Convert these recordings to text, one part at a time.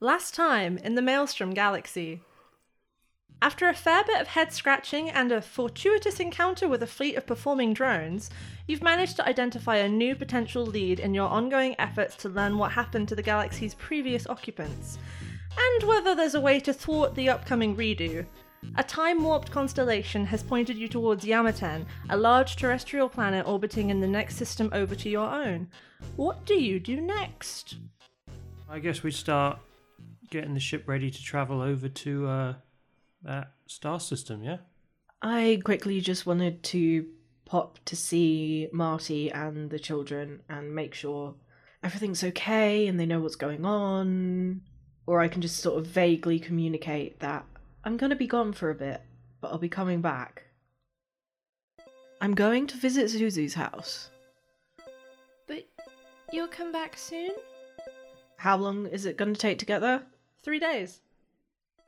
Last time in the Maelstrom Galaxy. After a fair bit of head scratching and a fortuitous encounter with a fleet of performing drones, you've managed to identify a new potential lead in your ongoing efforts to learn what happened to the galaxy's previous occupants, and whether there's a way to thwart the upcoming redo. A time warped constellation has pointed you towards Yamaten, a large terrestrial planet orbiting in the next system over to your own. What do you do next? I guess we start getting the ship ready to travel over to uh, that star system, yeah? I quickly just wanted to pop to see Marty and the children and make sure everything's okay and they know what's going on. Or I can just sort of vaguely communicate that I'm going to be gone for a bit, but I'll be coming back. I'm going to visit Zuzu's house. But you'll come back soon? How long is it going to take to get there? Three days.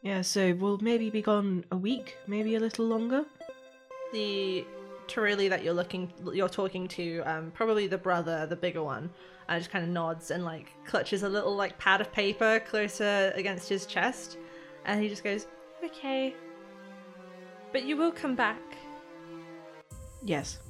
Yeah, so we'll maybe be gone a week, maybe a little longer. The Torelli that you're looking, you're talking to, um, probably the brother, the bigger one, uh, just kind of nods and like clutches a little like pad of paper closer against his chest, and he just goes, "Okay, but you will come back." Yes.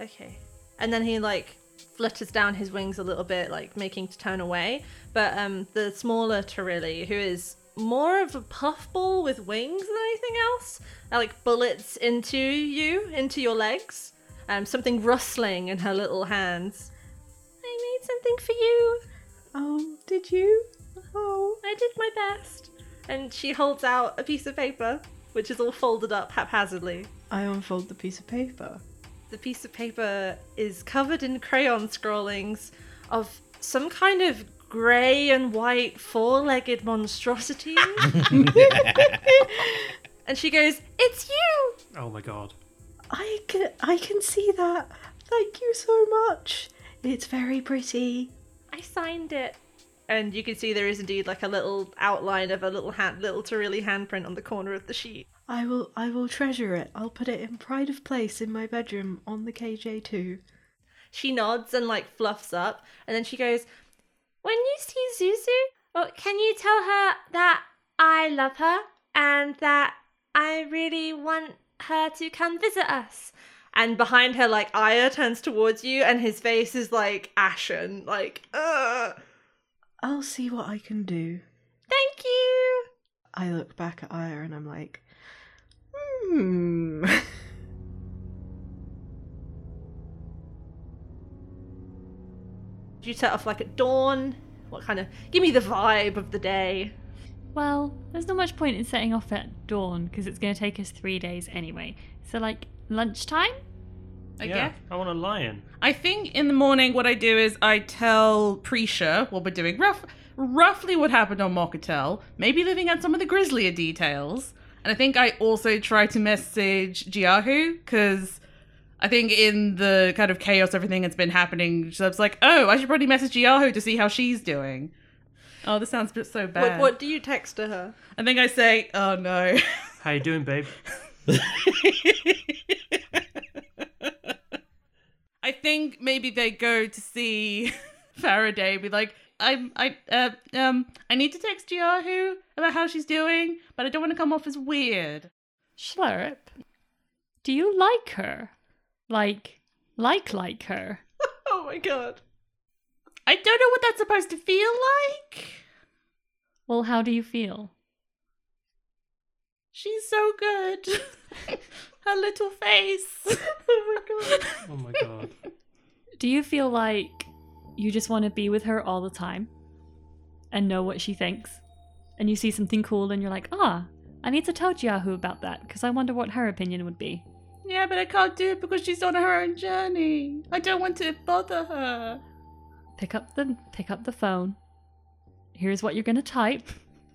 Okay. And then he like flutters down his wings a little bit, like making to turn away. But um, the smaller Torelli, who is more of a puffball with wings than anything else, that like bullets into you, into your legs. Um, something rustling in her little hands. I made something for you. Oh, did you? Oh. I did my best. And she holds out a piece of paper, which is all folded up haphazardly. I unfold the piece of paper. The piece of paper is covered in crayon scrawlings of some kind of grey and white four legged monstrosity. and she goes, It's you! Oh my god. I can I can see that. Thank you so much. It's very pretty. I signed it. And you can see there is indeed like a little outline of a little hand, little Torelli handprint on the corner of the sheet. I will I will treasure it. I'll put it in pride of place in my bedroom on the KJ2. She nods and like fluffs up, and then she goes, When you see Zuzu, well, can you tell her that I love her and that I really want her to come visit us? And behind her, like Aya turns towards you, and his face is like ashen, like, ugh. I'll see what I can do. Thank you. I look back at Aya and I'm like, hmm. Do you set off like at dawn? What kind of? Give me the vibe of the day. Well, there's not much point in setting off at dawn because it's going to take us three days anyway. So, like, lunchtime? I yeah, guess. I want a lion. I think in the morning, what I do is I tell Prisha what we're doing, rough, roughly what happened on Mockatel, maybe leaving out some of the grislier details. And I think I also try to message Jiahu because I think in the kind of chaos, everything that's been happening, so it's like, oh, I should probably message Jiahu to see how she's doing. Oh, this sounds so bad. What, what do you text to her? I think I say, oh no. How you doing, babe? I think maybe they go to see Faraday, be like, I, I, uh, um, I need to text Jiahu about how she's doing, but I don't want to come off as weird. Schlurp. Do you like her? Like, like, like her? Oh my god. I don't know what that's supposed to feel like. Well, how do you feel? She's so good. Her little face. Oh my god. Oh my god. Do you feel like you just want to be with her all the time and know what she thinks? And you see something cool and you're like, ah, I need to tell Jiahu about that because I wonder what her opinion would be. Yeah, but I can't do it because she's on her own journey. I don't want to bother her. pick up the pick up the phone. Here's what you're gonna type.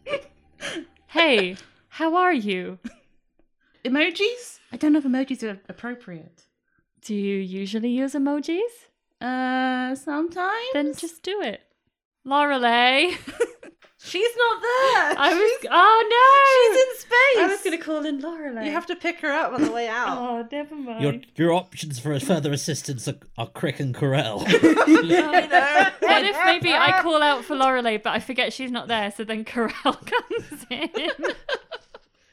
hey, how are you? Emojis? I don't know if emojis are appropriate. Do you usually use emojis? Uh, sometimes. Then just do it. Lorelei. She's not there. I was She's, oh no, she's in space. I was gonna call in Lorelei. You have to pick her up on the way out. Oh, never mind. Your your options for further assistance are, are Crick and Corell. I know. What if maybe I call out for Lorelei, but I forget she's not there, so then Corral comes in?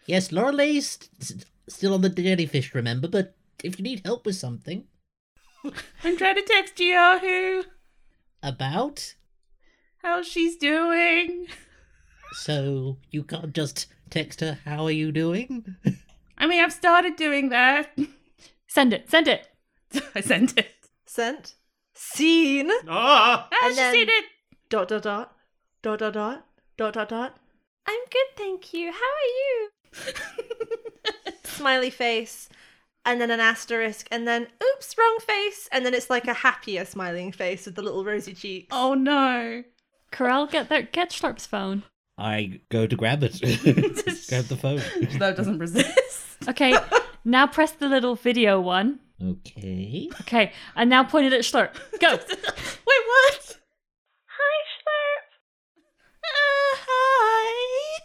yes, Lorelei's st- still on the jellyfish, remember? But if you need help with something I'm trying to text Jiahu. about, How she's doing. so you can't just text her, "How are you doing?" I mean, I've started doing that. send it, send it. I sent it. Sent. Seen. Ah! Ah, And she then- seen it. Dot dot dot. Dot dot dot. Dot dot dot. I'm good, thank you. How are you? Smiley face. And then an asterisk, and then oops, wrong face, and then it's like a happier smiling face with the little rosy cheeks. Oh no. Corral, get their get Sharp's phone. I go to grab it, grab the phone. That doesn't resist. Okay, now press the little video one. Okay. Okay, and now point it at Slurp. Go. Wait, what? Hi, Slurp. Uh, hi.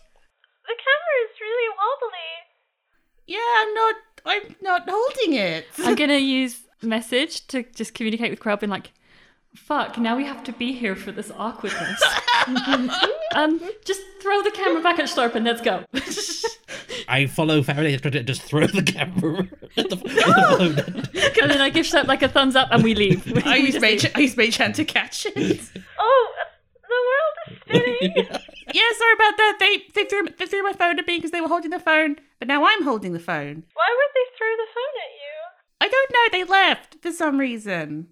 The camera is really wobbly. Yeah, I'm not. I'm not holding it. I'm gonna use message to just communicate with Corral, being like, "Fuck, now we have to be here for this awkwardness." um, just throw the camera back at Slurp and let's go. I follow Faraday trying to just throw the camera at the, at the phone. and then I give Slurp like a thumbs up and we leave. I We use just Mage. leave. I use Mage Hand to catch it. Oh, the world is spinning. yeah, sorry about that. They they threw they threw my phone at me because they were holding the phone, but now I'm holding the phone. Why would they throw the phone at you? I don't know. They left for some reason.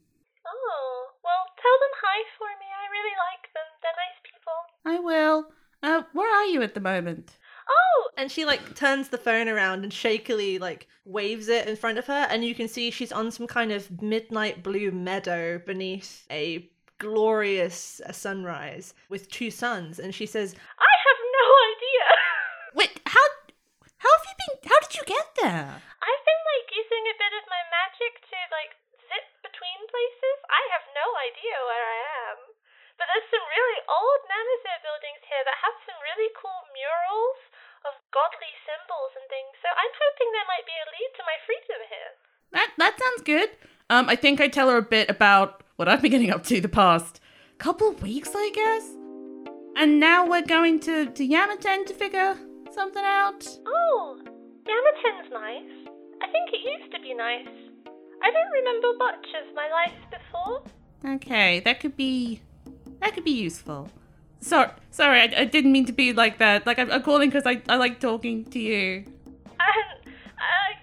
Oh, well, tell them hi for me. I really like them. They're nice people. I will. Uh, where are you at the moment? Oh! And she like turns the phone around and shakily like waves it in front of her, and you can see she's on some kind of midnight blue meadow beneath a glorious uh, sunrise with two suns. And she says, I have no idea. Wait, how how have you been? How did you get there? I've been like using a bit of my magic to like zip between places. I have no idea where I am. But there's some really old Namazir buildings here that have some really cool murals of godly symbols and things. So I'm hoping there might be a lead to my freedom here. That that sounds good. Um, I think I tell her a bit about what I've been getting up to the past couple of weeks, I guess. And now we're going to to Yamaten to figure something out. Oh, Yamaten's nice. I think it used to be nice. I don't remember much of my life before. Okay, that could be that could be useful. So, sorry, I, I didn't mean to be like that. Like I'm, I'm calling because I, I like talking to you. And uh,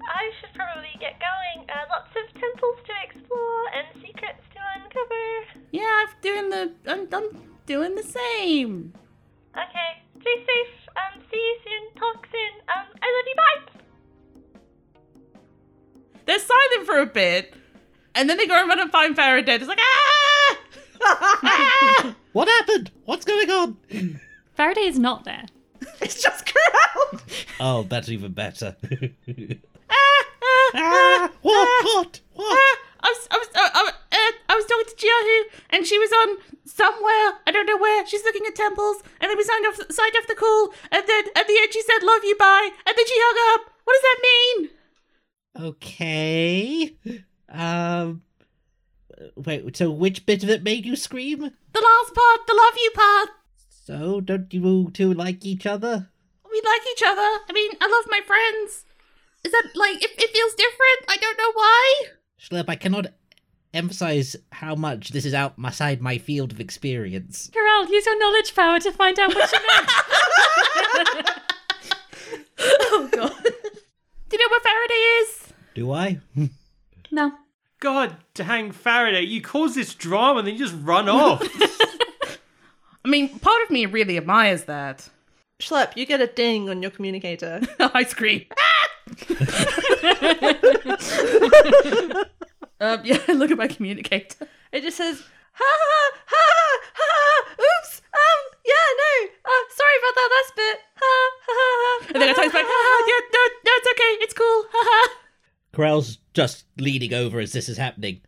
I should probably get going. Uh, lots temples to explore and secrets to uncover. Yeah, I'm doing the I'm, I'm doing the same. Okay, stay safe. Um, see you soon. Talk soon. Um, I love you. Bye. They're silent for a bit, and then they go and run and find Faraday. It's like ah! ah! What happened? What's going on? Faraday is not there. It's just Corral. Oh, that's even better. what? What? What? Ah, I was, I was, uh, I, was- uh, I was talking to Jiahu, and she was on somewhere. I don't know where. She's looking at temples, and then we signed off, signed off the call, and then at the end she said "love you, bye," and then she hung up. What does that mean? Okay. Um. Wait. So, which bit of it made you scream? The last part, the love you part. So, don't you two like each other? We like each other. I mean, I love my friends. Is that like it, it feels different? I don't know why. Schlepp, I cannot emphasize how much this is outside my field of experience. Corral, use your knowledge power to find out what she meant. oh god. Do you know what Faraday is? Do I? no. God dang Faraday, you cause this drama and then you just run off. I mean, part of me really admires that. Schlepp, you get a ding on your communicator. I scream. um, yeah, look at my communicator. It just says, ha ha ha ha. Oops. Um. Yeah. No. Uh. Sorry about that last bit. Ha ha ha. Ha and then I type back, ah, yeah, no, no, it's okay, it's cool. haha." Corell's just leaning over as this is happening.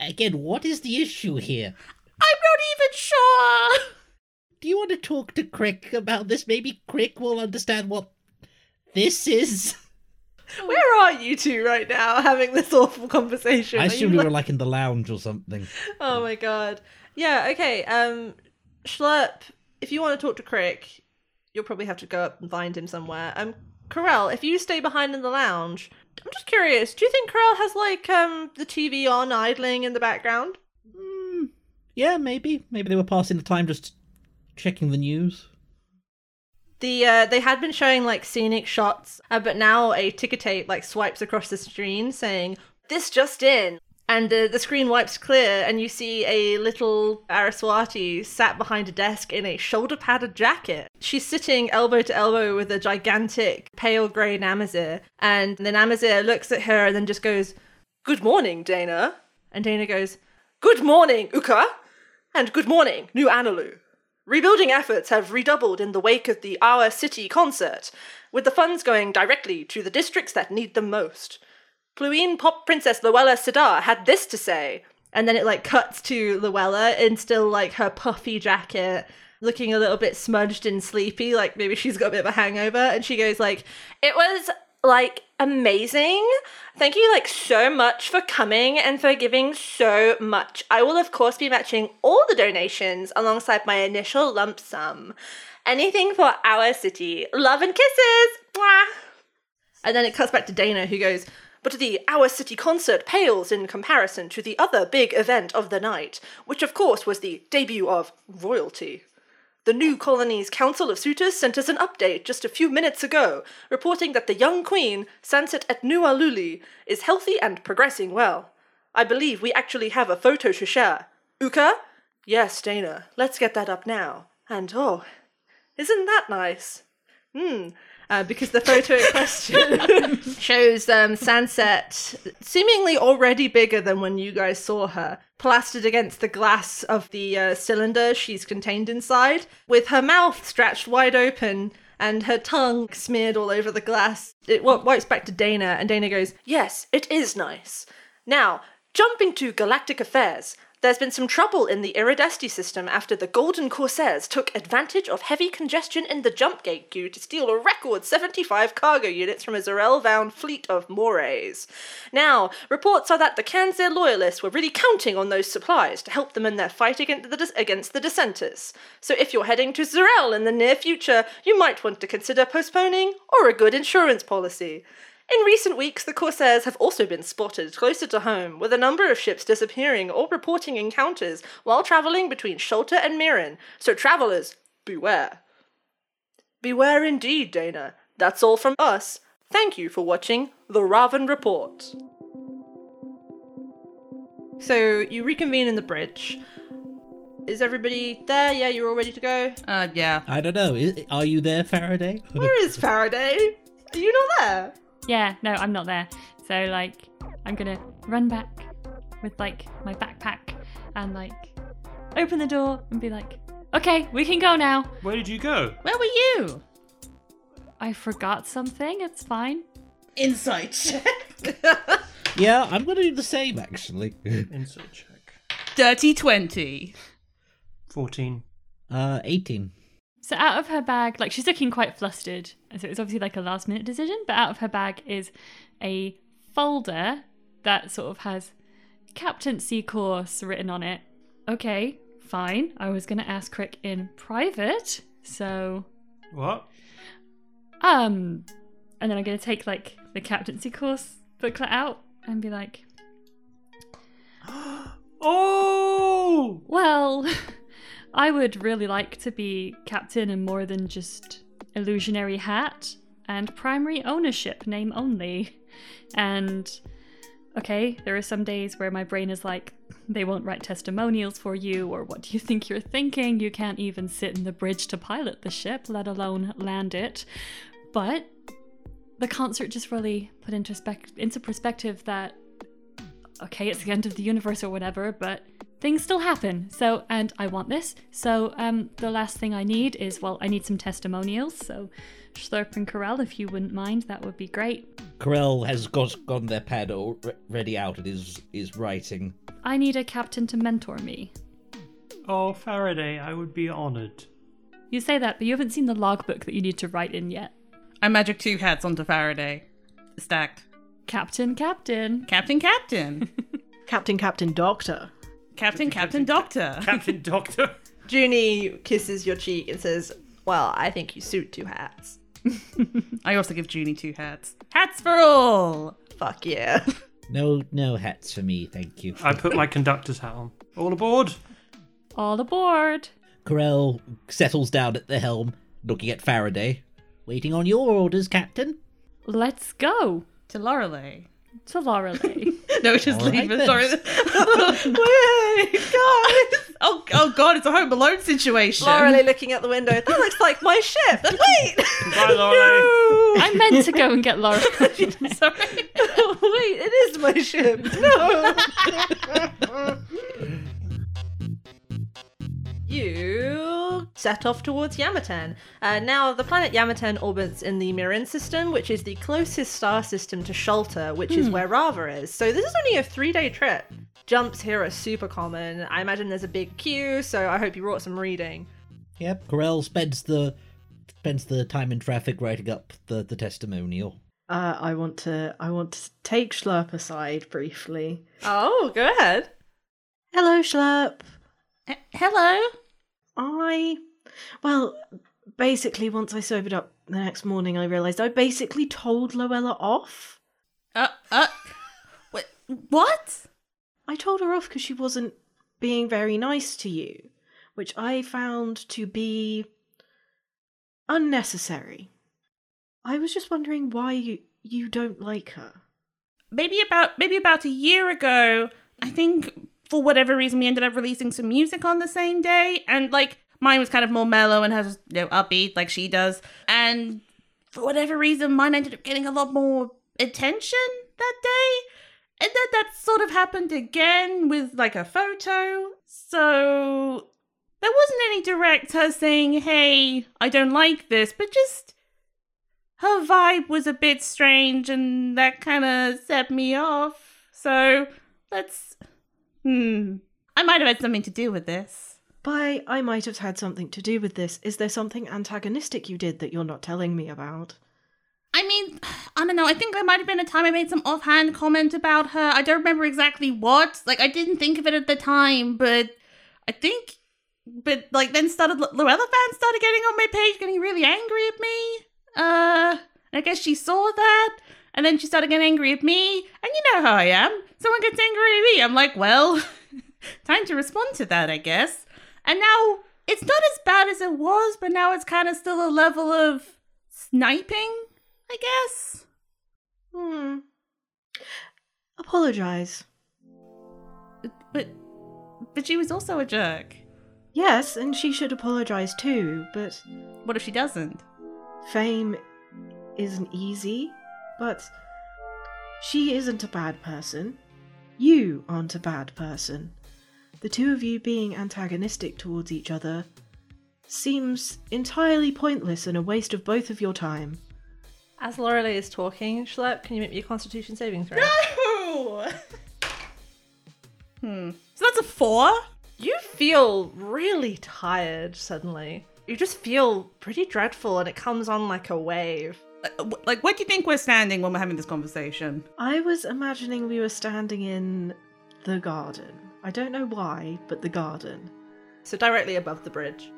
Again, what is the issue here? I'm not even sure. Do you want to talk to Crick about this? Maybe Crick will understand what this is. Where are you two right now having this awful conversation? I Are you we like- were like in the lounge or something. Oh my god. Yeah, okay. Um Schlepp, if you want to talk to Crick, you'll probably have to go up and find him somewhere. Um Corel, if you stay behind in the lounge, I'm just curious, do you think Corel has like um the TV on idling in the background? Hmm. Yeah, maybe. Maybe they were passing the time just checking the news. The uh they had been showing like scenic shots, uh, but now a ticker tape like swipes across the screen saying this just in. And the, the screen wipes clear, and you see a little Araswati sat behind a desk in a shoulder padded jacket. She's sitting elbow to elbow with a gigantic pale grey Namazir, and the Namazir looks at her and then just goes, Good morning, Dana. And Dana goes, Good morning, Uka. And good morning, New Analu. Rebuilding efforts have redoubled in the wake of the Our City concert, with the funds going directly to the districts that need them most. Pluine Pop Princess Luella Sidar had this to say, and then it like cuts to Luella in still like her puffy jacket, looking a little bit smudged and sleepy, like maybe she's got a bit of a hangover, and she goes like, "It was like amazing. Thank you like so much for coming and for giving so much. I will of course be matching all the donations alongside my initial lump sum. Anything for our city. Love and kisses. Mwah. And then it cuts back to Dana, who goes, But the Our City concert pales in comparison to the other big event of the night, which of course was the debut of royalty. The New colony's Council of Suitors sent us an update just a few minutes ago, reporting that the young queen, Sanset et Nualuli, is healthy and progressing well. I believe we actually have a photo to share. Uka? Yes, Dana. Let's get that up now. And oh, isn't that nice? Hmm. Uh, because the photo in question shows um, Sunset seemingly already bigger than when you guys saw her, plastered against the glass of the uh, cylinder she's contained inside, with her mouth stretched wide open and her tongue smeared all over the glass. It w- wipes back to Dana, and Dana goes, Yes, it is nice. Now, jumping to galactic affairs. There's been some trouble in the Iridesti system after the Golden Corsairs took advantage of heavy congestion in the jump gate queue to steal a record 75 cargo units from a Zarel-bound fleet of morays. Now, reports are that the Kanzir loyalists were really counting on those supplies to help them in their fight against the, against the dissenters. So if you're heading to Zarel in the near future, you might want to consider postponing or a good insurance policy. In recent weeks, the Corsairs have also been spotted closer to home, with a number of ships disappearing or reporting encounters while travelling between Sholta and Mirren, so travellers, beware. Beware indeed, Dana. That's all from us. Thank you for watching The Raven Report. So, you reconvene in the bridge. Is everybody there? Yeah, you're all ready to go? Uh, yeah. I don't know. i- Are you there, Faraday? Where is Faraday? Are you not there? Yeah, no, I'm not there. So like, I'm gonna run back with like my backpack and like open the door and be like, okay, we can go now. Where did you go? Where were you? I forgot something. It's fine. Insight check. yeah, I'm going to do the same, actually. Insight check. Dirty 20. 14. uh, 18. So out of her bag, like she's looking quite flustered. So it's obviously like a last minute decision, but out of her bag is a folder that sort of has captaincy course written on it. Okay, fine. I was gonna ask Crick in private, so What? um and then I'm gonna take like the captaincy course booklet out and be like, Oh! Well, I would really like to be captain in more than just illusionary hat and primary ownership name only. And okay, there are some days where my brain is like, they won't write testimonials for you, or what do you think you're thinking? You can't even sit in the bridge to pilot the ship, let alone land it. But the concert just really put into, into perspective that okay, it's the end of the universe or whatever, but things still happen. So, and I want this. So, um, the last thing I need is well, I need some testimonials. So, Slurp and Corel, if you wouldn't mind, that would be great. Corel has got gone their pad all re- ready out and is is writing. I need a captain to mentor me. Oh, Faraday, I would be honoured. You say that, but you haven't seen the logbook that you need to write in yet. I magic two hats onto Faraday. Stacked. Captain, Captain. Captain, Captain. Captain, Captain, Doctor. Captain, Captain, Doctor. Captain Doctor. Junie kisses your cheek and says, Well, I think you suit two hats. I also give Junie two hats. Hats for all! Fuck yeah. No, no hats for me, thank you. I put my conductor's hat on. All aboard. All aboard. Corel settles down at the helm, looking at Faraday. Waiting on your orders, Captain. Let's go To Lorelei. To Lorelei. No, just All leave right it. Sorry. Wait, God. Oh, oh, God, it's a Home Alone situation. Lorelei looking out the window. That looks like my ship. Wait! Bye, Lorelei. I meant to go and get Lorelei. Sorry. Wait, it is my ship. No. You set off towards Yamaten. Uh, now, the planet Yamaten orbits in the Mirin system, which is the closest star system to Sholta, which is where Rava is. So this is only a three-day trip. Jumps here are super common. I imagine there's a big queue, so I hope you brought some reading. Yep, Corel spends the spends the time in traffic writing up the, the testimonial. Uh, I want to. I want to take Schlurp aside briefly. Oh, go ahead. Hello, Schlurp. Eh, Hello. I, well, basically, once I sobered up the next morning, I realised I basically told Luella off. Uh, uh, what? What? I told her off because she wasn't being very nice to you, which I found to be unnecessary. I was just wondering why you, you don't like her. Maybe about maybe about a year ago, I think for whatever reason we ended up releasing some music on the same day, and like mine was kind of more mellow and has you know upbeat like she does, and for whatever reason mine ended up getting a lot more attention that day, and then that sort of happened again with like a photo. So there wasn't any direct her saying, "Hey, I don't like this," but just her vibe was a bit strange and that kind of set me off. So let's. Hmm. I might have had something to do with this. By I might have had something to do with this, is there something antagonistic you did that you're not telling me about? I mean, I don't know. I think there might have been a time I made some offhand comment about her. I don't remember exactly what. Like, I didn't think of it at the time, but I think. But, like, then started. Luella fans started getting on my page, getting really angry at me. Uh, I guess she saw that, and then she started getting angry at me. And you know how I am. Someone gets angry at me. I'm like, well, time to respond to that, I guess. And now it's not as bad as it was, but now it's kind of still a level of sniping, I guess. Hmm. Apologize. But but she was also a jerk. Yes, and she should apologize too, but What if she doesn't? fame isn't easy, but she isn't a bad person. You aren't a bad person. The two of you being antagonistic towards each other seems entirely pointless and a waste of both of your time. As Lorelei is talking, Schlepp, can you make me a constitution saving throw? No. hmm. So that's a four. You feel really tired suddenly. You just feel pretty dreadful and it comes on like a wave. Uh, wh- Like, where do you think we're standing when we're having this conversation? I was imagining we were standing in the garden. I don't know why, but the garden. So directly above the bridge.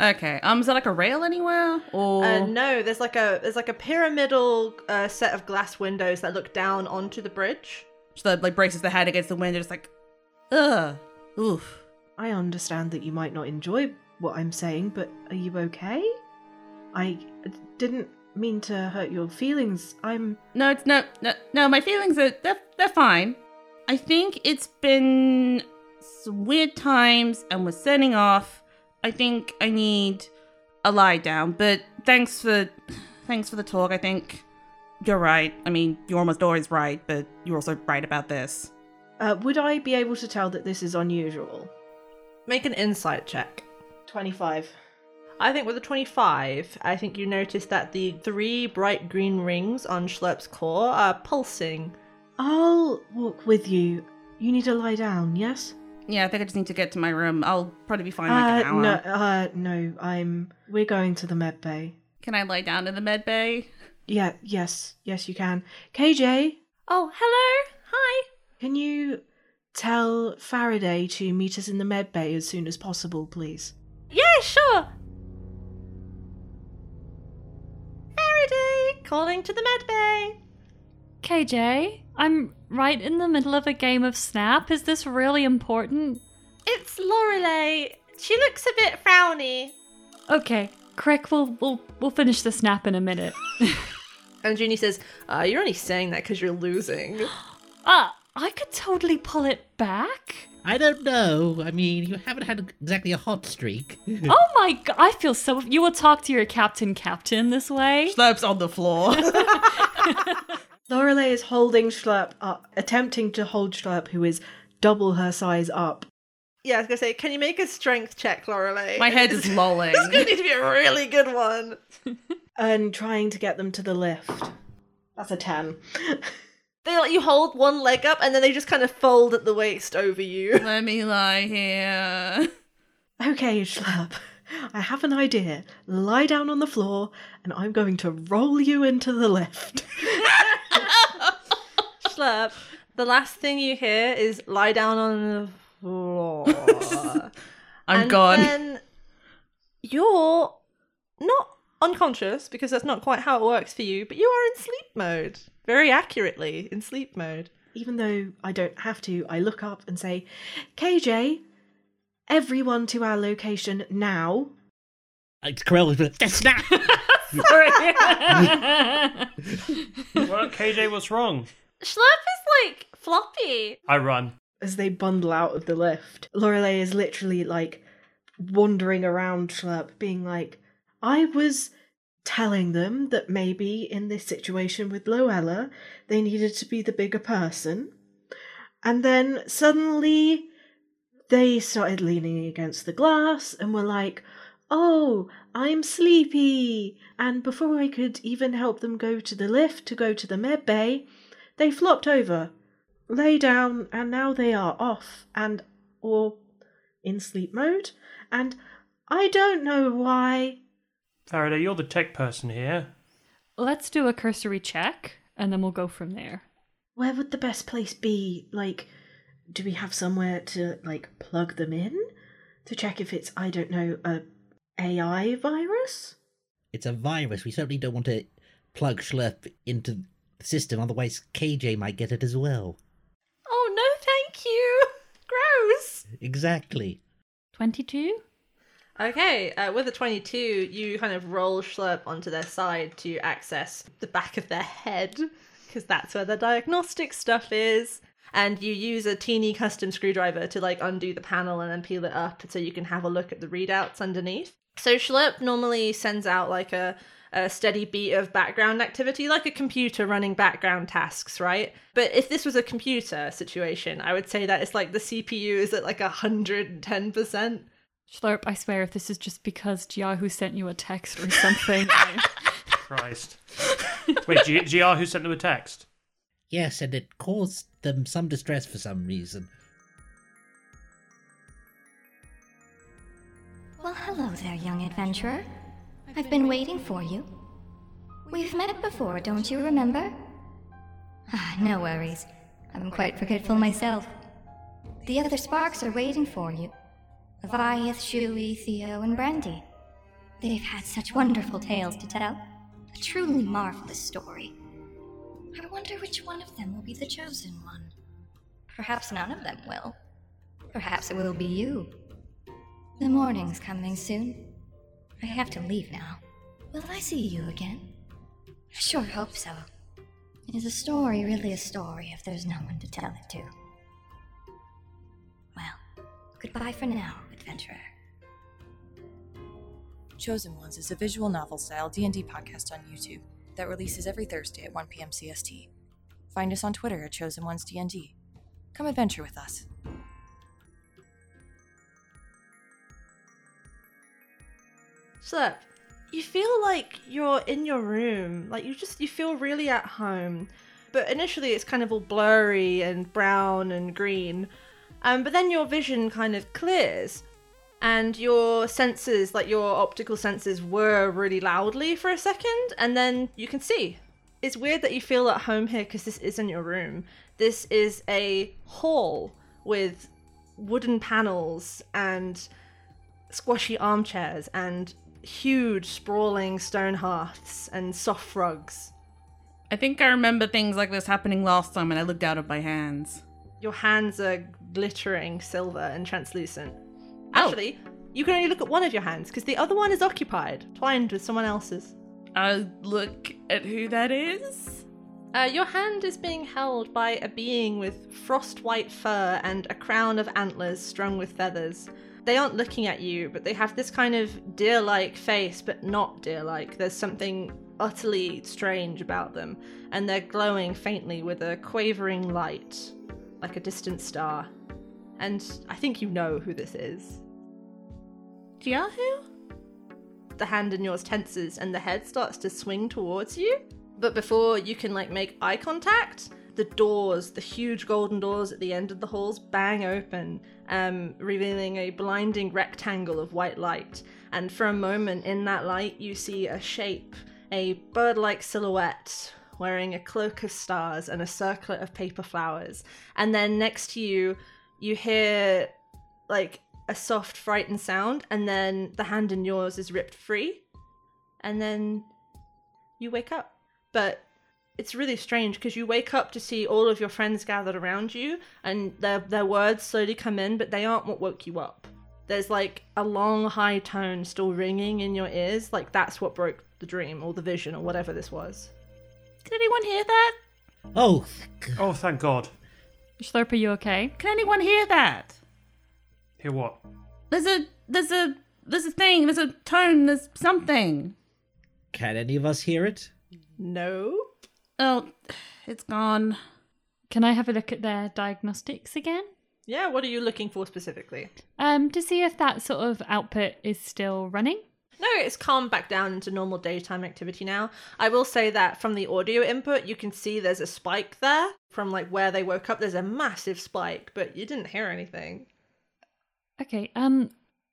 Okay. Um. Is there like a rail anywhere? Or Uh, no, there's like a there's like a pyramidal uh, set of glass windows that look down onto the bridge. so that like braces the head against the window, just like, ugh, oof. I understand that you might not enjoy what I'm saying, but are you okay? I didn't mean to hurt your feelings. I'm. No, it's no, no, no. My feelings are they're, they're fine. I think it's been some weird times, and we're setting off. I think I need a lie down. But thanks for, thanks for the talk. I think you're right. I mean, you're almost always right, but you're also right about this. Uh, would I be able to tell that this is unusual? Make an insight check. 25. I think with a 25, I think you notice that the three bright green rings on Schlepp's core are pulsing. I'll walk with you. You need to lie down, yes? Yeah, I think I just need to get to my room. I'll probably be fine in like an uh, hour. no, uh, no, I'm. We're going to the med bay. Can I lie down in the med bay? Yeah, yes, yes, you can. KJ, Oh, hello! Hi! can you tell Faraday to meet us in the med bay as soon as possible, please? Yeah, sure! Faraday! Calling to the med bay! KJ, I'm right in the middle of a game of Snap. Is this really important? It's Lorelei. She looks a bit frowny. Okay, Crick, we'll we'll we'll finish the snap in a minute. And Junie says, uh, You're only saying that because you're losing. ah, I could totally pull it back. I don't know. I mean, you haven't had exactly a hot streak. Oh my god, I feel so. You will talk to your captain, captain, this way. Slurp's on the floor. Lorelei is holding Schlurp up, attempting to hold Schlurp, who is double her size up. yeah, I was gonna say, Can you make a strength check, Lorelei? my head is lolling. this is gonna need to be a really good one. and trying to get them to the lift. That's a 10. They let you hold one leg up and then they just kind of fold at the waist over you. Let me lie here. okay, Schlurp, I have an idea. Lie down on the floor, and I'm going to roll you into the lift. Slurp. The last thing you hear is lie down on the floor. I'm and gone. Then you're not unconscious because that's not quite how it works for you, but you are in sleep mode. Very accurately in sleep mode. Even though I don't have to, I look up and say, KJ, everyone to our location now. It's Corell, but that's not. What, KJ, what's wrong? Schlurp is like floppy. I run. As they bundle out of the lift, Lorelei is literally like wandering around Schlurp, being like, I was telling them that maybe in this situation with Luella, they needed to be the bigger person. And then suddenly they started leaning against the glass and were like, Oh, I'm sleepy. And before I could even help them go to the lift to go to the med bay, they flopped over, lay down, and now they are off and or in sleep mode. And I don't know why. Faraday, you're the tech person here. Let's do a cursory check, and then we'll go from there. Where would the best place be? Like, do we have somewhere to like plug them in to check if it's I don't know a AI virus? It's a virus. We certainly don't want to plug Schlurp into the system, otherwise KJ might get it as well. Oh no, thank you. Gross. Exactly. 22? Okay, uh, with a 22, you kind of roll Schlurp onto their side to access the back of their head, because that's where the diagnostic stuff is. And you use a teeny custom screwdriver to like undo the panel and then peel it up so you can have a look at the readouts underneath. So Schlurp normally sends out like a, a steady beat of background activity, like a computer running background tasks, right? But if this was a computer situation, I would say that it's like the CPU is at like 110%. Schlurp, I swear if this is just because Jiahu sent you a text or something. I- Christ. Wait, G- GR sent them a text? Yes, and it caused them some distress for some reason. Well, hello there, young adventurer. I've been waiting for you. We've met before, don't you remember? Ah, no worries. I'm quite forgetful myself. The other Sparks are waiting for you. Leviath, Shuey, Theo, and Brandy. They've had such wonderful tales to tell. A truly marvelous story. I wonder which one of them will be the chosen one. Perhaps none of them will. Perhaps it will be you. The morning's coming soon. I have to leave now. Will I see you again? I sure hope so. Is a story really a story if there's no one to tell it to? Well, goodbye for now, adventurer. Chosen Ones is a visual novel style D&D podcast on YouTube that releases every Thursday at 1 p.m. CST. Find us on Twitter at Chosen Ones D&D. Come adventure with us. So you feel like you're in your room, like you just you feel really at home. But initially it's kind of all blurry and brown and green. Um, but then your vision kind of clears and your senses, like your optical senses, were really loudly for a second, and then you can see. It's weird that you feel at home here because this isn't your room. This is a hall with wooden panels and squashy armchairs and huge sprawling stone hearths and soft rugs. I think I remember things like this happening last time when I looked out of my hands. Your hands are glittering silver and translucent. Oh. Actually, you can only look at one of your hands because the other one is occupied, twined with someone else's. I look at who that is. Uh, your hand is being held by a being with frost white fur and a crown of antlers strung with feathers. They aren't looking at you, but they have this kind of deer like face, but not deer like. There's something utterly strange about them, and they're glowing faintly with a quavering light, like a distant star. And I think you know who this is. Jiahu? the hand in yours tenses and the head starts to swing towards you. But before you can like make eye contact, the doors, the huge golden doors at the end of the halls, bang open, um, revealing a blinding rectangle of white light. And for a moment in that light, you see a shape, a bird like silhouette, wearing a cloak of stars and a circlet of paper flowers. And then next to you, you hear like a soft, frightened sound, and then the hand in yours is ripped free, and then you wake up. But it's really strange because you wake up to see all of your friends gathered around you, and their their words slowly come in, but they aren't what woke you up. There's like a long, high tone still ringing in your ears, like that's what broke the dream or the vision or whatever this was. Did anyone hear that? Oh, Oh, thank God. Slurp, are you okay? Can anyone hear that? Hear what? There's a there's a there's a thing, there's a tone, there's something. can any of us hear it? No. Oh, it's gone. Can I have a look at their diagnostics again? Yeah, what are you looking for specifically? Um, to see if that sort of output is still running. No, it's calmed back down into normal daytime activity now. I will say that from the audio input, you can see there's a spike there. From like where they woke up, there's a massive spike, but you didn't hear anything. Okay, um,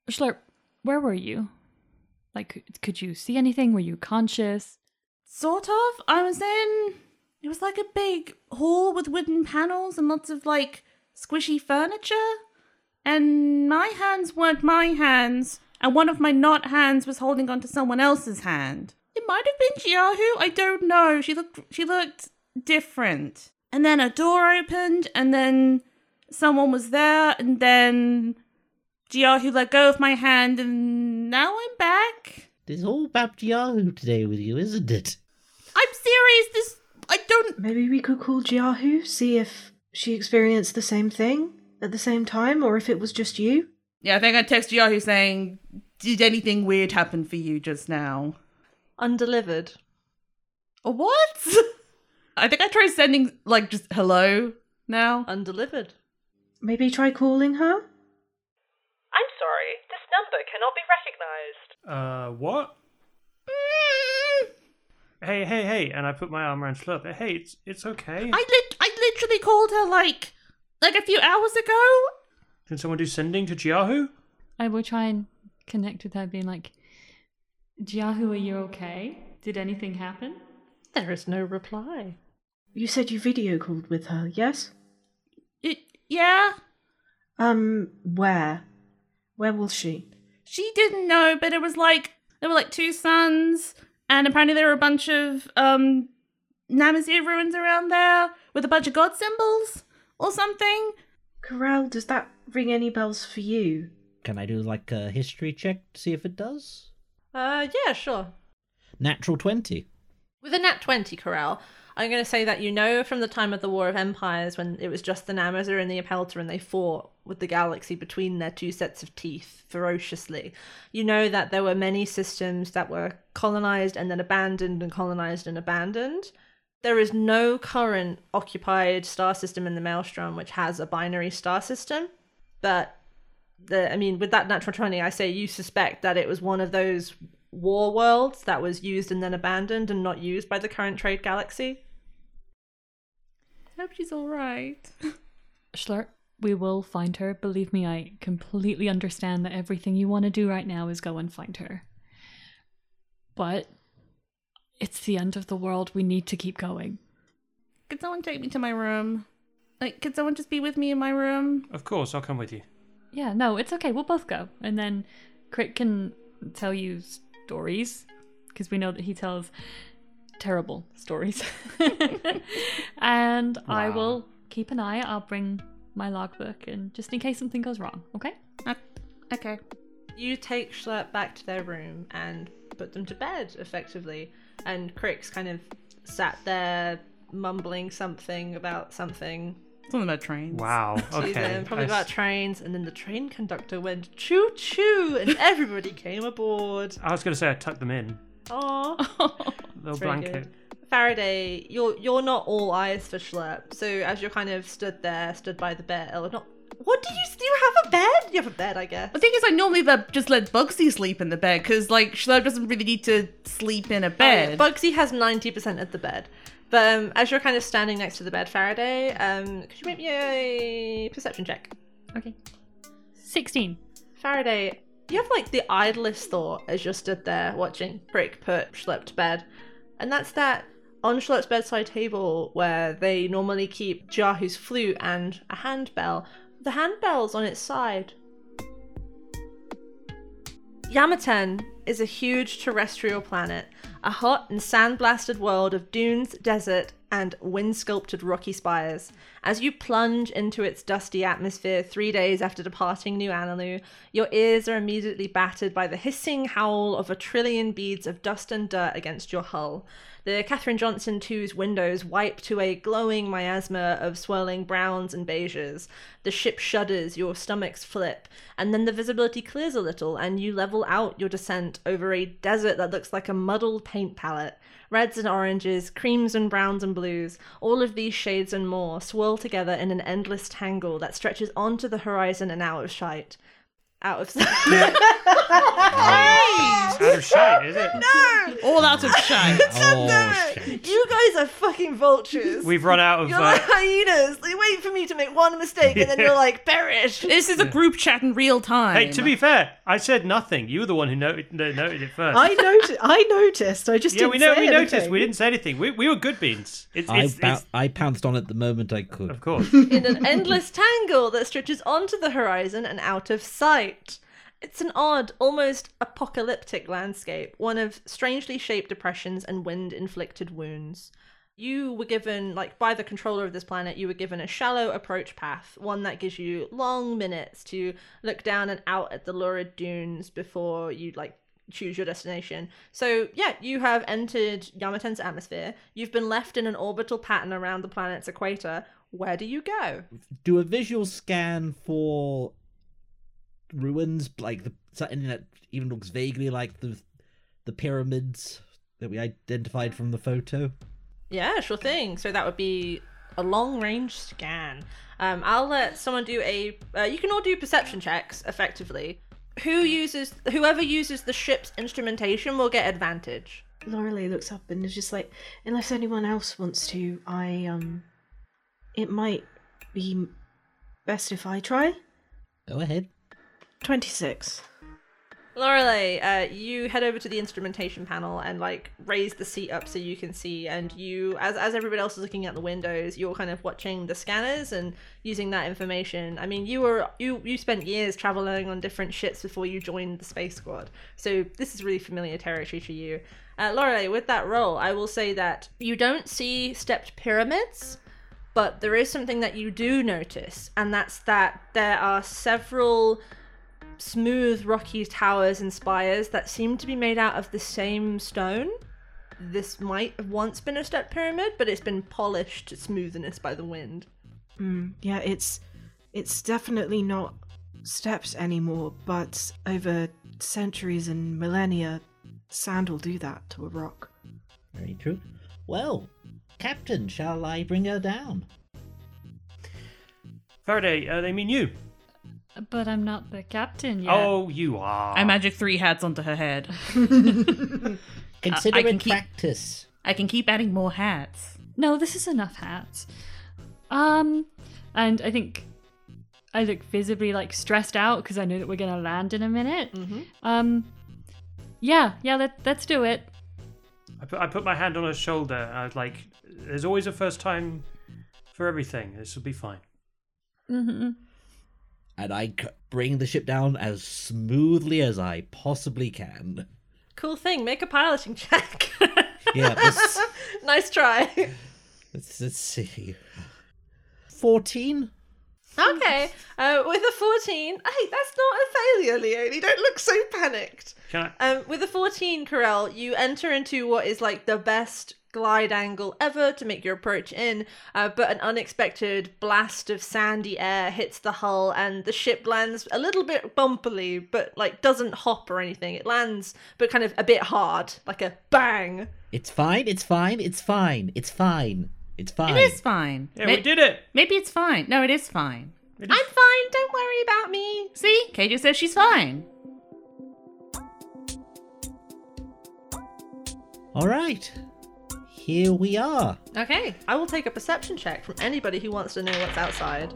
Slurp, where were you? Like, could- could you see anything? Were you conscious? Sort of. I was in. It was like a big hall with wooden panels and lots of like squishy furniture. And my hands weren't my hands, and one of my not hands was holding onto someone else's hand. It might have been Jiahu. I don't know. She looked. She looked different. And then a door opened, and then someone was there, and then Jiahu let go of my hand, and now I'm back. It's all about Jiahu today with you, isn't it? I'm serious. This I don't. Maybe we could call Jiahu, see if she experienced the same thing at the same time, or if it was just you. Yeah, I think I text Jiahu saying, "Did anything weird happen for you just now?" Undelivered. What? I think I tried sending like just hello now. Undelivered. Maybe try calling her? I'm sorry, this number cannot be recognized. Uh, what? Hey, hey, hey! And I put my arm around Slurp. Hey, it's it's okay. I lit. I literally called her like like a few hours ago. Can someone do sending to Jiahu? I will try and connect with her, being like, Jiahu, are you okay? Did anything happen? There is no reply. You said you video called with her, yes? It, yeah, Um, where? Where was she? she didn't know, but it was like there were like two suns, and apparently there were a bunch of um Namazir ruins around there with a bunch of god symbols or something. Corral, does that ring any bells for you? Can I do like a history check to see if it does? Uh, yeah, sure. Natural 20. With a nat 20, Corral, I'm going to say that you know from the time of the War of Empires when it was just the Namazir and the Apelta and they fought with the galaxy between their two sets of teeth ferociously. You know that there were many systems that were colonized and then abandoned and colonized and abandoned. There is no current occupied star system in the Maelstrom which has a binary star system, but the I mean, with that natural 20, I say you suspect that it was one of those war worlds that was used and then abandoned and not used by the current trade galaxy. I Hope she's all right. Schlurp, we will find her. Believe me, I completely understand that everything you want to do right now is go and find her. But it's the end of the world. We need to keep going. Could someone take me to my room? Like, could someone just be with me in my room? Of course, I'll come with you. Yeah, no, it's okay. We'll both go. And then Crick can tell you stories because we know that he tells terrible stories. and I will keep an eye. I'll bring my logbook and just in case something goes wrong, okay? Okay. You take Schlurp back to their room and put them to bed, effectively. And Crick's kind of sat there mumbling something about something Something about trains. Wow. to Okay. them, probably I about s- trains. And then the train conductor went choo choo, and everybody came aboard. I was going to say I tucked them in. Aww. Little very blanket. Faraday, you're you're not all eyes for Schlurp. So as you're kind of stood there, stood by the bed, or not. What do you do? You have a bed? You have a bed, I guess. The thing is, I normally let, just let Bugsy sleep in the bed because, like, Schlurp doesn't really need to sleep in a oh, bed. Bugsy has ninety percent of the bed. But um, as you're kind of standing next to the bed, Faraday, um, could you make me a perception check? Okay. 16. Faraday, you have like the idlest thought as you're stood there watching Crick put Schlurp to bed. And that's that on Schlurp's bedside table where they normally keep Jiahu's flute and a handbell, the handbell's on its side. Yamaten is a huge terrestrial planet, a hot and sand-blasted world of dunes, desert, and wind-sculpted rocky spires. As you plunge into its dusty atmosphere three days after departing New Analu, your ears are immediately battered by the hissing howl of a trillion beads of dust and dirt against your hull. The Catherine Johnson 2's windows wipe to a glowing miasma of swirling browns and beiges. The ship shudders, your stomachs flip, and then the visibility clears a little, and you level out your descent over a desert that looks like a muddled paint palette. Reds and oranges, creams and browns and blues, all of these shades and more swirl together in an endless tangle that stretches onto the horizon and out of sight. Out of sight. Out of sight, is it? no! All out of shite. Oh, shit. You guys are fucking vultures. We've run out of. You're Uh, like hyenas. They wait for me to make one mistake and then you're like, perish. This is a group chat in real time. hey, to be fair, I said nothing. You were the one who noted, noted it first. I noticed. I noticed. I just yeah, didn't we know. say We noticed. We didn't say anything. We, we were good beans. It's, I, it's, bou- it's I pounced on it the moment I could. of course. in an endless tangle that stretches onto the horizon and out of sight. It's an odd, almost apocalyptic landscape, one of strangely shaped depressions and wind inflicted wounds. You were given, like, by the controller of this planet, you were given a shallow approach path, one that gives you long minutes to look down and out at the lurid dunes before you, like, choose your destination. So, yeah, you have entered Yamaten's atmosphere. You've been left in an orbital pattern around the planet's equator. Where do you go? Do a visual scan for ruins, like the something that even looks vaguely like the the pyramids that we identified from the photo. Yeah, sure thing. So that would be a long range scan. Um, I'll let someone do a. Uh, you can all do perception checks effectively. Who uses whoever uses the ship's instrumentation will get advantage. Lorelei looks up and is just like, unless anyone else wants to, I um, it might be best if I try. Go ahead. Twenty six. Lorelei, uh, you head over to the instrumentation panel and like raise the seat up so you can see. And you, as as everybody else is looking out the windows, you're kind of watching the scanners and using that information. I mean, you were you you spent years traveling on different ships before you joined the space squad, so this is really familiar territory to you. Uh, Lorelei, with that role, I will say that you don't see stepped pyramids. But there is something that you do notice, and that's that there are several smooth rocky towers and spires that seem to be made out of the same stone. This might have once been a step pyramid, but it's been polished to smoothness by the wind. Mm, yeah, it's it's definitely not steps anymore, but over centuries and millennia, sand will do that to a rock. Very true. Well, Captain, shall I bring her down? Faraday, uh, they mean you. But I'm not the captain yet. Oh, you are. I magic three hats onto her head. Consider I can it keep- practice. I can keep adding more hats. No, this is enough hats. Um, and I think I look visibly like stressed out because I know that we're gonna land in a minute. Mm-hmm. Um, yeah, yeah, let let's do it. I put, I put my hand on her shoulder. I was like, "There's always a first time for everything. This will be fine." hmm And I bring the ship down as smoothly as I possibly can. Cool thing. Make a piloting check. Yeah, this, nice try. let's, let's see. 14? Okay. Uh, with a 14. Hey, that's not a failure, Leonie. You don't look so panicked. Can I? Um, with a 14, Corell, you enter into what is like the best glide angle ever to make your approach in, uh, but an unexpected blast of sandy air hits the hull and the ship lands a little bit bumpily, but like doesn't hop or anything. It lands, but kind of a bit hard, like a bang. It's fine, it's fine, it's fine, it's fine, it's fine. It is fine. Yeah, May- we did it. Maybe it's fine. No, it is fine. It is- I'm fine, don't worry about me. See, Kay just says she's fine. All right. Here we are. Okay, I will take a perception check from anybody who wants to know what's outside.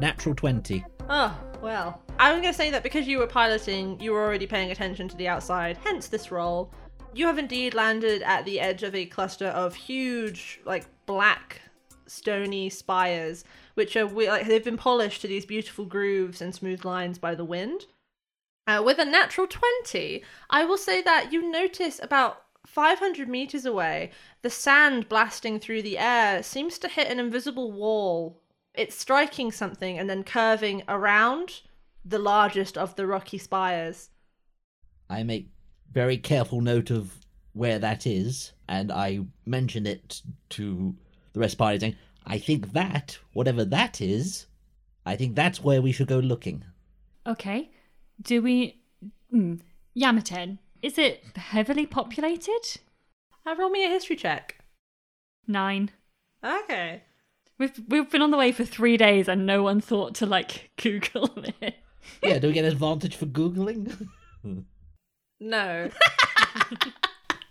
Natural 20. Oh, well. I'm going to say that because you were piloting, you were already paying attention to the outside, hence this roll. You have indeed landed at the edge of a cluster of huge, like, black, stony spires, which are, we- like, they've been polished to these beautiful grooves and smooth lines by the wind. Uh, with a natural 20, I will say that you notice about 500 meters away, the sand blasting through the air seems to hit an invisible wall. It's striking something and then curving around the largest of the rocky spires. I make very careful note of where that is, and I mention it to the rest of the party, saying, I think that, whatever that is, I think that's where we should go looking. Okay. Do we? Mm, Yamaten. Is it heavily populated? Uh, roll me a history check. Nine. Okay. We've we've been on the way for three days and no one thought to like Google it. Yeah, do we get an advantage for Googling? No.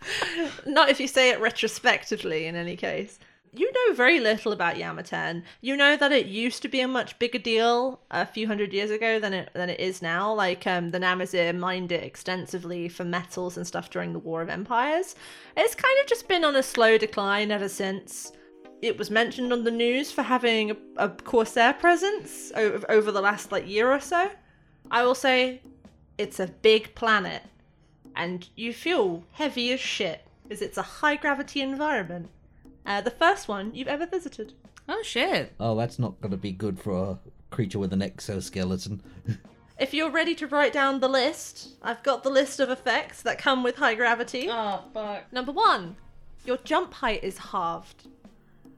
Not if you say it retrospectively, in any case. You know very little about Yamaten. You know that it used to be a much bigger deal a few hundred years ago than it than it is now. Like um, the Namazir mined it extensively for metals and stuff during the War of Empires. It's kind of just been on a slow decline ever since. It was mentioned on the news for having a, a Corsair presence over, over the last like year or so. I will say, it's a big planet and you feel heavy as shit because it's a high gravity environment. Uh, the first one you've ever visited. Oh shit. oh, that's not going to be good for a creature with an exoskeleton. If you're ready to write down the list, I've got the list of effects that come with high gravity. Oh fuck. Number one, your jump height is halved.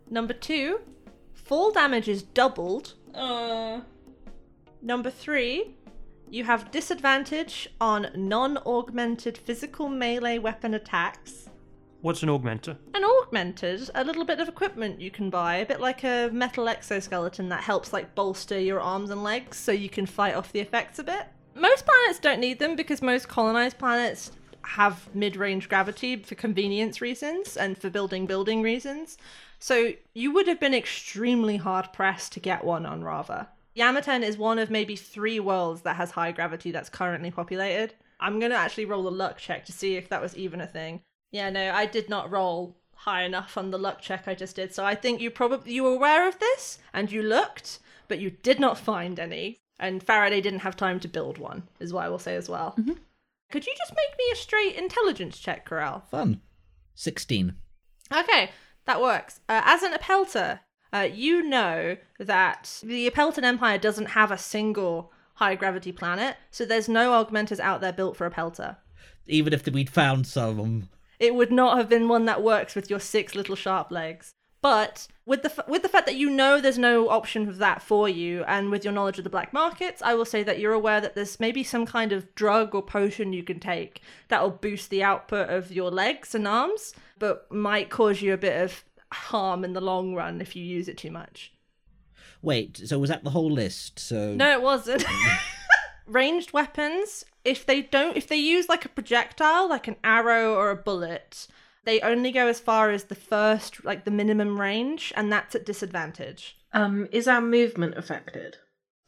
Number two, fall damage is doubled. Uh. Number three, you have disadvantage on non augmented physical melee weapon attacks. What's an augmenter? An augmented, a little bit of equipment you can buy, a bit like a metal exoskeleton that helps like bolster your arms and legs so you can fight off the effects a bit. Most planets don't need them because most colonized planets have mid-range gravity for convenience reasons and for building building reasons. So you would have been extremely hard pressed to get one on Rava. Yamaten is one of maybe three worlds that has high gravity that's currently populated. I'm gonna actually roll a luck check to see if that was even a thing. Yeah, no, I did not roll high enough on the luck check I just did. So I think you probably you were aware of this and you looked, but you did not find any. And Faraday didn't have time to build one, is what I will say as well. Could you just make me a straight intelligence check, Corell? Fun. 16. Okay, that works. Uh, as an Apelta, uh, you know that the Apeltan Empire doesn't have a single high gravity planet, so there's no augmenters out there built for Apelta. Even if we'd found some. It would not have been one that works with your six little sharp legs. But with the f- with the fact that you know there's no option of that for you, and with your knowledge of the black markets, I will say that you're aware that there's maybe some kind of drug or potion you can take that will boost the output of your legs and arms, but might cause you a bit of harm in the long run if you use it too much. Wait, so was that the whole list? So No, it wasn't. Ranged weapons, if they don't, if they use like a projectile, like an arrow or a bullet, they only go as far as the first, like the minimum range, and that's at disadvantage. Um, is our movement affected?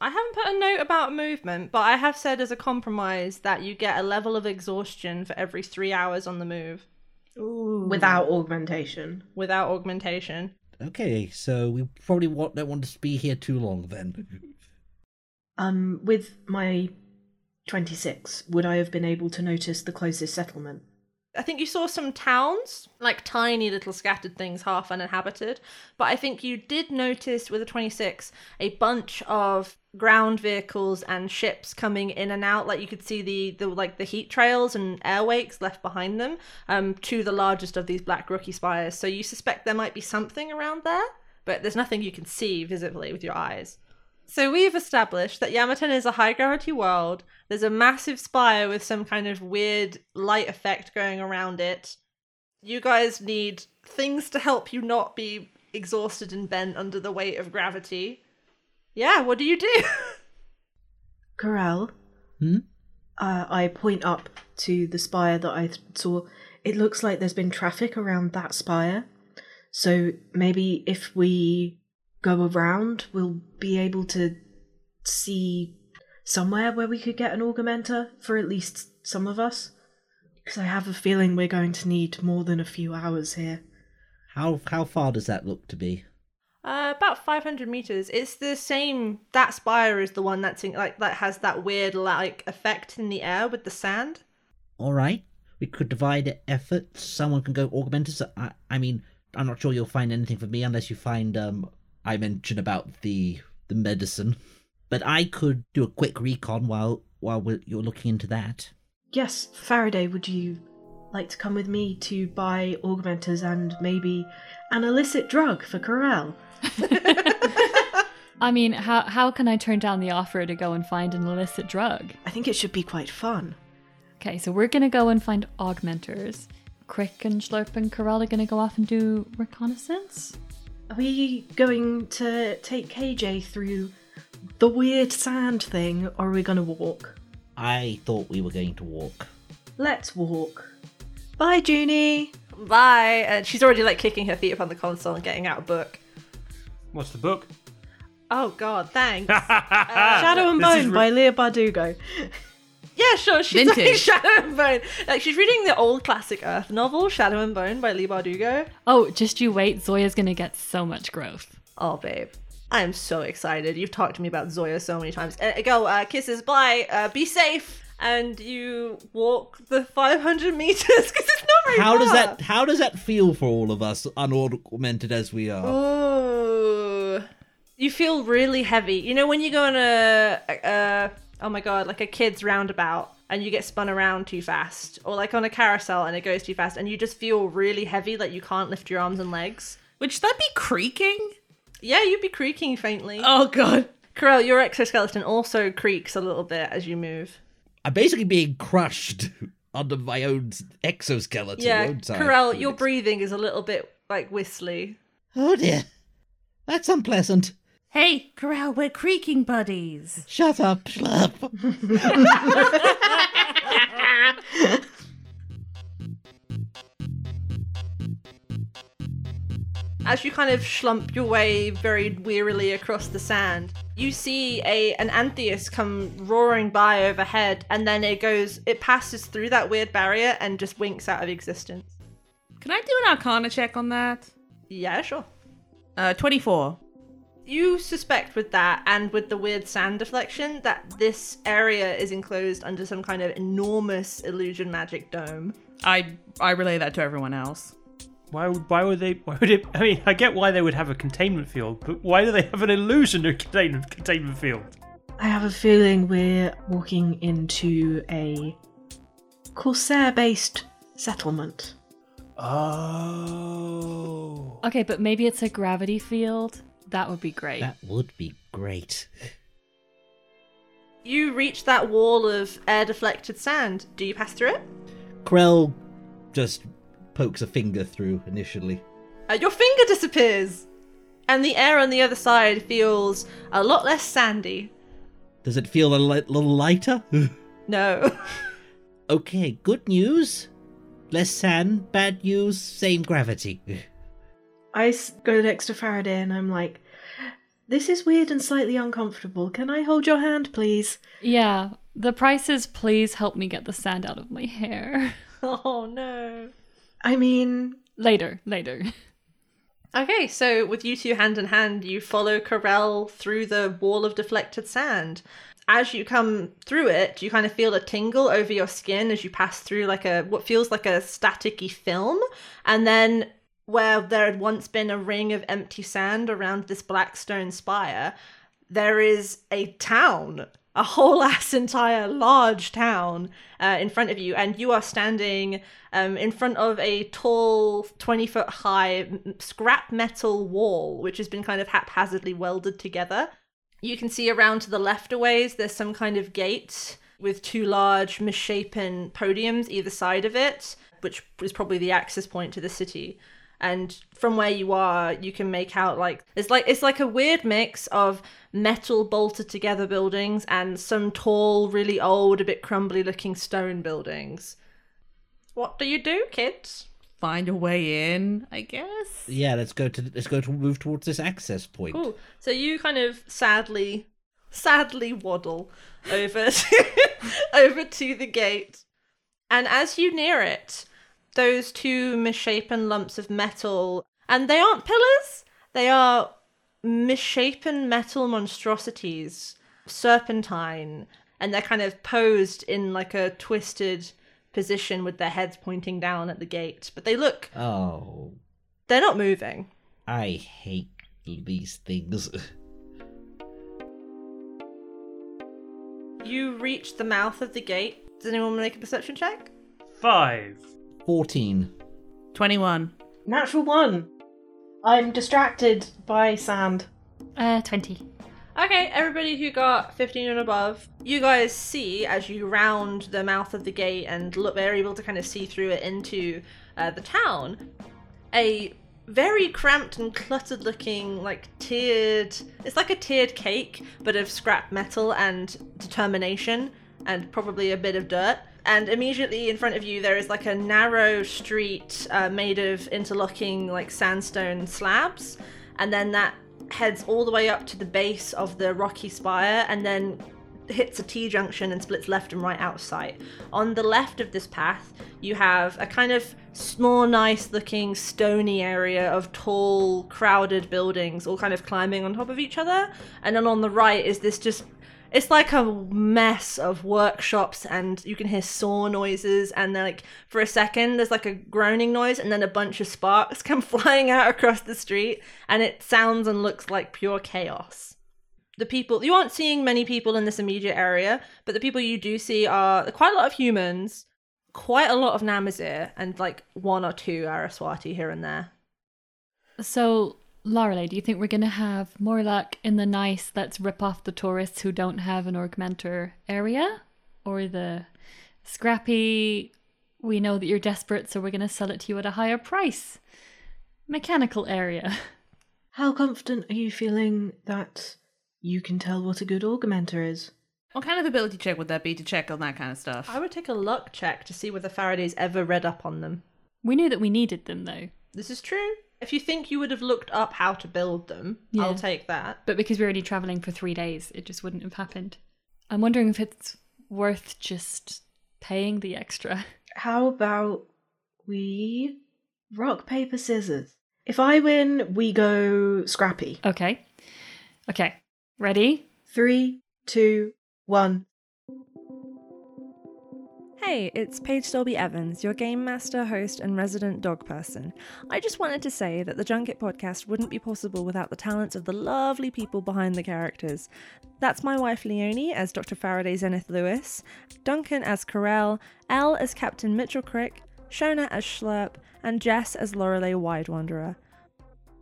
I haven't put a note about movement, but I have said as a compromise that you get a level of exhaustion for every three hours on the move Without augmentation. without augmentation. Okay, so we probably wa- don't want to be here too long then. Um, with my 26, would I have been able to notice the closest settlement? I think you saw some towns, like tiny little scattered things, half uninhabited. But I think you did notice with a 26 a bunch of ground vehicles and ships coming in and out. Like you could see the, the like the heat trails and air wakes left behind them um, to the largest of these black rookie spires. So you suspect there might be something around there, but there's nothing you can see visibly with your eyes. So we've established that Yamaten is a high gravity world. There's a massive spire with some kind of weird light effect going around it. You guys need things to help you not be exhausted and bent under the weight of gravity. Yeah, what do you do? Corell, Hmm? uh, I point up to the spire that I th- saw. It looks like there's been traffic around that spire. So maybe if we go around, we'll be able to see somewhere where we could get an augmenter for at least some of us. Because I have a feeling we're going to need more than a few hours here. How how far does that look to be? Uh, about 500 meters. It's the same. That spire is the one that's in, like that has that weird like effect in the air with the sand. All right, we could divide efforts. Someone can go augment us. I, I mean, I'm not sure you'll find anything for me unless you find um. I mentioned about the the medicine, but I could do a quick recon while while we're, you're looking into that. Yes, Faraday, would you like to come with me to buy augmenters and maybe an illicit drug for Corell? I mean, how how can I turn down the offer to go and find an illicit drug? I think it should be quite fun. Okay, so we're gonna go and find augmenters. Crick and Schlurp and Corell are gonna go off and do reconnaissance. Are we going to take KJ through the weird sand thing, or are we going to walk? I thought we were going to walk. Let's walk. Bye, Junie. Bye. And she's already like kicking her feet up on the console and getting out a book. What's the book? Oh God, thanks. Shadow and Bone re- by Leah Bardugo. Yeah, sure. She's reading Vintage. Shadow and Bone. Like she's reading the old classic Earth novel, Shadow and Bone by Leigh Bardugo. Oh, just you wait, Zoya's gonna get so much growth. Oh, babe. I am so excited. You've talked to me about Zoya so many times. Uh, go, uh, kisses, bye, uh, be safe. And you walk the 500 meters because it's not very How does that how does that feel for all of us, unaugmented as we are? Ooh. You feel really heavy. You know when you go on a, a oh my god, like a kid's roundabout and you get spun around too fast, or like on a carousel and it goes too fast, and you just feel really heavy, like you can't lift your arms and legs. Would that be creaking? Yeah, you'd be creaking faintly. Oh god. Corell, your exoskeleton also creaks a little bit as you move. I'm basically being crushed under my own exoskeleton. Yeah. Corell, your breathing is a little bit like whistly. Oh dear, that's unpleasant. Hey, Corell, we're creaking buddies. Shut up, Schlurp. As you kind of slump your way very wearily across the sand, you see a an Antheus come roaring by overhead, and then it goes, it passes through that weird barrier and just winks out of existence. Can I do an arcana check on that? Yeah, sure. Uh, 24. You suspect with that and with the weird sand deflection that this area is enclosed under some kind of enormous illusion magic dome. I I relay that to everyone else. Why would why would they why would it I mean I get why they would have a containment field, but why do they have an illusion of contain, containment field? I have a feeling we're walking into a Corsair based settlement. Oh. Okay, but maybe it's a gravity field. That would be great. that would be great. You reach that wall of air deflected sand. Do you pass through it? Krell just pokes a finger through initially. uh, your finger disappears, and the air on the other side feels a lot less sandy. Does it feel a li- little lighter? No. okay, good news. Less sand, bad news, same gravity. I go next to Faraday and I'm like, this is weird and slightly uncomfortable. Can I hold your hand, please? Yeah, the price is please help me get the sand out of my hair. oh no. I mean, later, later. Okay, so with you two hand in hand, you follow Corell through the wall of deflected sand. As you come through it, you kind of feel a tingle over your skin as you pass through like a what feels like a staticky film, and then where there had once been a ring of empty sand around this black stone spire, there is a town, a whole ass entire large town uh, in front of you, and you are standing um, in front of a tall, 20 foot high scrap metal wall, which has been kind of haphazardly welded together. You can see around to the left a ways, there's some kind of gate with two large misshapen podiums either side of it, which is probably the access point to the city and from where you are you can make out like it's like it's like a weird mix of metal bolted together buildings and some tall really old a bit crumbly looking stone buildings what do you do kids Find a way in, I guess. yeah, let's go to let's go to move towards this access point. cool so you kind of sadly sadly waddle over to, over to the gate and as you near it those two misshapen lumps of metal, and they aren't pillars, they are misshapen metal monstrosities, serpentine, and they're kind of posed in like a twisted position with their heads pointing down at the gate. But they look, Oh, they're not moving. I hate these things. You reach the mouth of the gate. Does anyone want to make a perception check? Five. 14. 21. natural one. I'm distracted by sand. Uh, 20. Okay, everybody who got 15 and above, you guys see as you round the mouth of the gate and look, they're able to kind of see through it into uh, the town. A very cramped and cluttered looking, like tiered, it's like a tiered cake, but of scrap metal and determination and probably a bit of dirt. And immediately in front of you, there is like a narrow street uh, made of interlocking, like sandstone slabs. And then that heads all the way up to the base of the rocky spire and then hits a T junction and splits left and right out of sight. On the left of this path, you have a kind of small, nice looking stony area of tall, crowded buildings all kind of climbing on top of each other. And then on the right is this just it's like a mess of workshops and you can hear saw noises and then like for a second there's like a groaning noise and then a bunch of sparks come flying out across the street and it sounds and looks like pure chaos. The people you aren't seeing many people in this immediate area but the people you do see are quite a lot of humans quite a lot of namazir and like one or two araswati here and there. So, Lorelei, do you think we're going to have more luck in the nice, let's rip off the tourists who don't have an augmenter area? Or the scrappy, we know that you're desperate, so we're going to sell it to you at a higher price? Mechanical area. How confident are you feeling that you can tell what a good augmenter is? What kind of ability check would that be to check on that kind of stuff? i would take a luck check to see whether faraday's ever read up on them We knew that we needed them, though. This is true. If you think you would have looked up how to build them, Yeah. I'll take that. But because we're only traveling for three days, it just wouldn't have happened. I'm wondering if it's worth just paying the extra. How about we rock, paper, scissors? If I win, we go scrappy. Okay. Okay. Ready? Three, two, one. Hey, it's Paige Dolby Evans, your game master, host, and resident dog person. I just wanted to say that the Junket podcast wouldn't be possible without the talents of the lovely people behind the characters. That's my wife Leonie as Dr. Faraday Zenith Lewis, Duncan as Corell, Elle as Captain Mitchell Crick, Shona as Schlurp, and Jess as Lorelei Wide Wanderer.